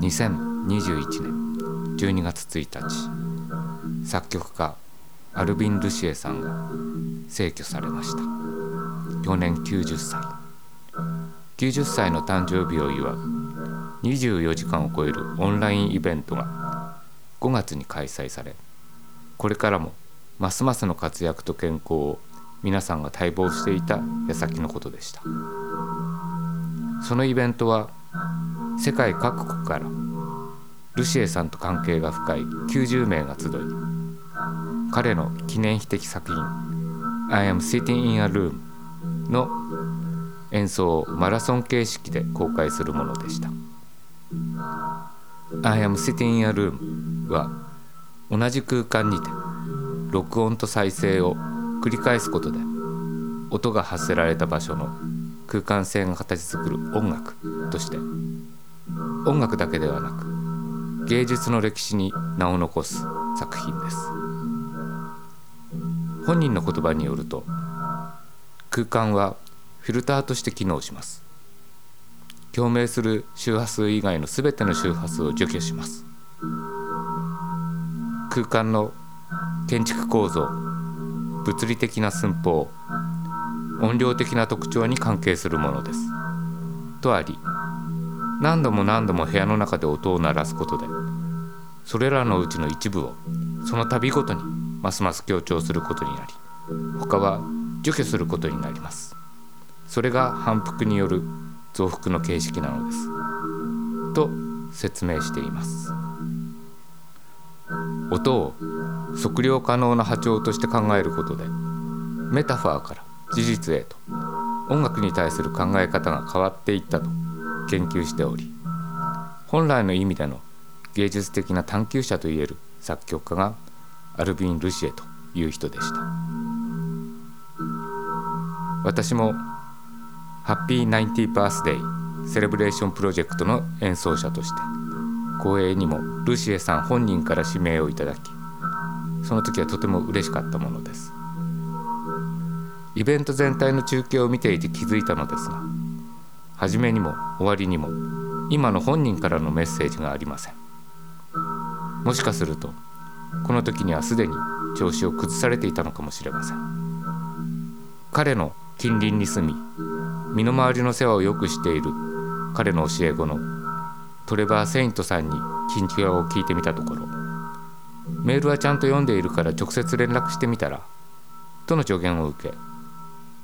2021年12月1日作曲家アルビン・ルシエさんが逝去されました。去年90歳。90歳の誕生日を祝う24時間を超えるオンラインイベントが5月に開催されこれからもますますの活躍と健康を皆さんが待望していた矢先のことでした。そのイベントは世界各国からルシエさんと関係が深い90名が集い彼の記念碑的作品「I am sitting in a room」の演奏をマラソン形式で公開するものでした「I am sitting in a room」は同じ空間にて録音と再生を繰り返すことで音が発せられた場所の空間性が形作る音楽として音楽だけではなく芸術の歴史に名を残す作品です。本人の言葉によると空間はフィルターとして機能します。共鳴する周波数以外の全ての周波数を除去します。空間の建築構造物理的な寸法音量的な特徴に関係するものです。とあり何度も何度も部屋の中で音を鳴らすことでそれらのうちの一部をその度ごとにますます強調することになり他は除去することになります。それが反復による増幅の形式なのです。と説明しています。音を測量可能な波長として考えることでメタファーから事実へと音楽に対する考え方が変わっていったと研究しており本来の意味での芸術的な探求者といえる作曲家がアルビン・ルシエという人でした。私もHappy Ninety Birthday Celebration Project の演奏者として光栄にもルシエさん本人から指名をいただきその時はとても嬉しかったものです。イベント全体の中継を見ていて気づいたのですが初めにも終わりにも今の本人からのメッセージがありません。もしかするとこの時にはすでに調子を崩されていたのかもしれません。彼の近隣に住み身の回りの世話をよくしている彼の教え子のトレバー・セイントさんに近況を聞いてみたところメールはちゃんと読んでいるから直接連絡してみたらとの助言を受け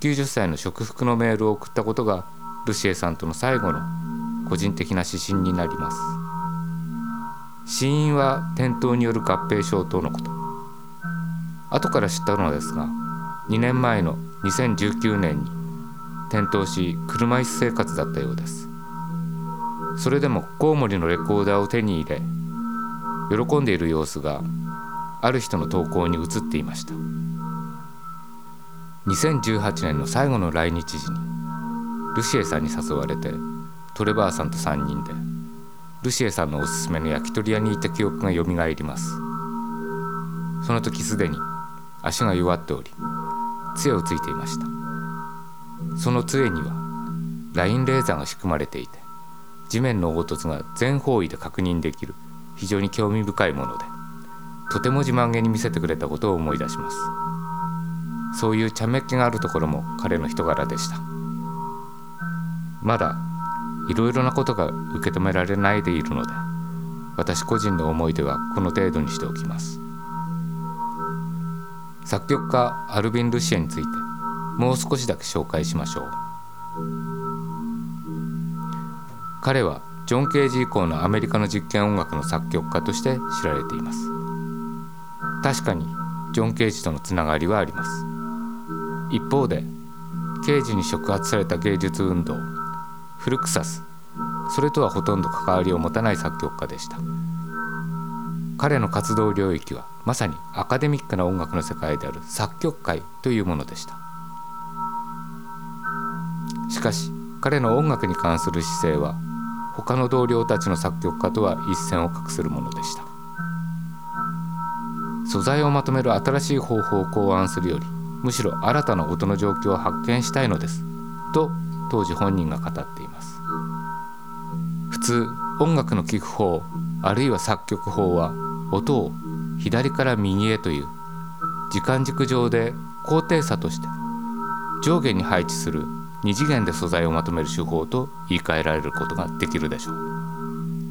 90歳の祝福のメールを送ったことがルシエさんとの最後の個人的な指針になります。死因は転倒による合併症とのこと。後から知ったのですが2年前の2019年に転倒し車椅子生活だったようです。それでもコウモリのレコーダーを手に入れ喜んでいる様子がある人の投稿に映っていました。2018年の最後の来日時にルシエさんに誘われてトレバーさんと3人でルシエさんのおすすめの焼き鳥屋に行った記憶がよみがえります。その時すでに足が弱っており杖をついていました。その杖にはラインレーザーが仕組まれていて地面の凹凸が全方位で確認できる非常に興味深いものでとても自慢げに見せてくれたことを思い出します。そういう茶目っ気があるところも彼の人柄でした。まだいろいろなことが受け止められないでいるので私個人の思い出はこの程度にしておきます。作曲家アルビン・ルシエについてもう少しだけ紹介しましょう。彼はジョン・ケージ以降のアメリカの実験音楽の作曲家として知られています。確かにジョン・ケージとのつながりはあります。一方で刑事に触発された芸術運動フルクサスそれとはほとんど関わりを持たない作曲家でした。彼の活動領域はまさにアカデミックな音楽の世界である作曲界というものでした。しかし彼の音楽に関する姿勢は他の同僚たちの作曲家とは一線を画するものでした。素材をまとめる新しい方法を考案するよりむしろ新たな音の状況を発見したいのですと当時本人が語っています。普通音楽の聴く方あるいは作曲法は音を左から右へという時間軸上で高低差として上下に配置する2次元で素材をまとめる手法と言い換えられることができるでしょう。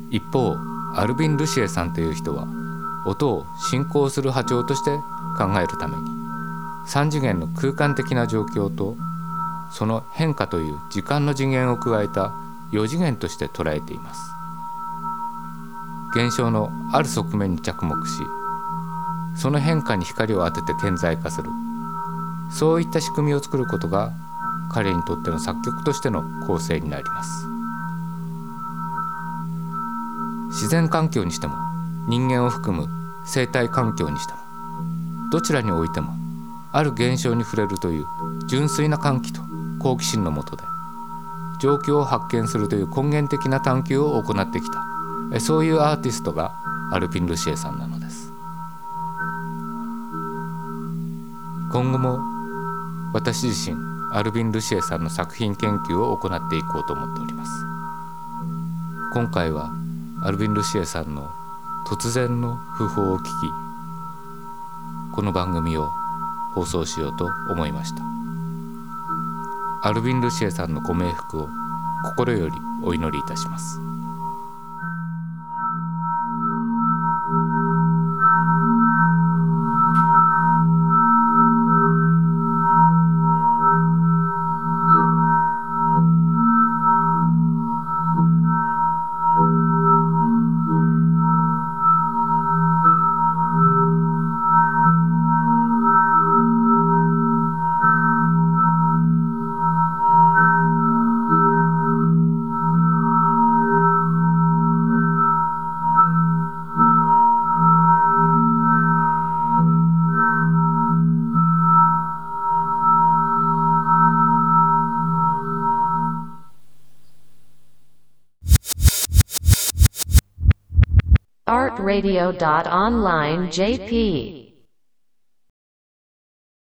一方アルビン・ルシエさんという人は音を進行する波長として考えるために3次元の空間的な状況とその変化という時間の次元を加えた4次元として捉えています。現象のある側面に着目しその変化に光を当てて顕在化する。そういった仕組みを作ることが彼にとっての作曲としての構成になります。自然環境にしても人間を含む生態環境にしてもどちらにおいてもある現象に触れるという純粋な歓喜と好奇心のもとで状況を発見するという根源的な探求を行ってきたそういうアーティストがアルピン・ルシエさんなのです。今後も私自身アルビン・ルシエさんの作品研究を行っていこうと思っております。今回はアルビン・ルシエさんの突然の訃報を聞きこの番組を放送しようと思いました。アルビン・ルシエさんのご冥福を心よりお祈りいたします。radio.online.jp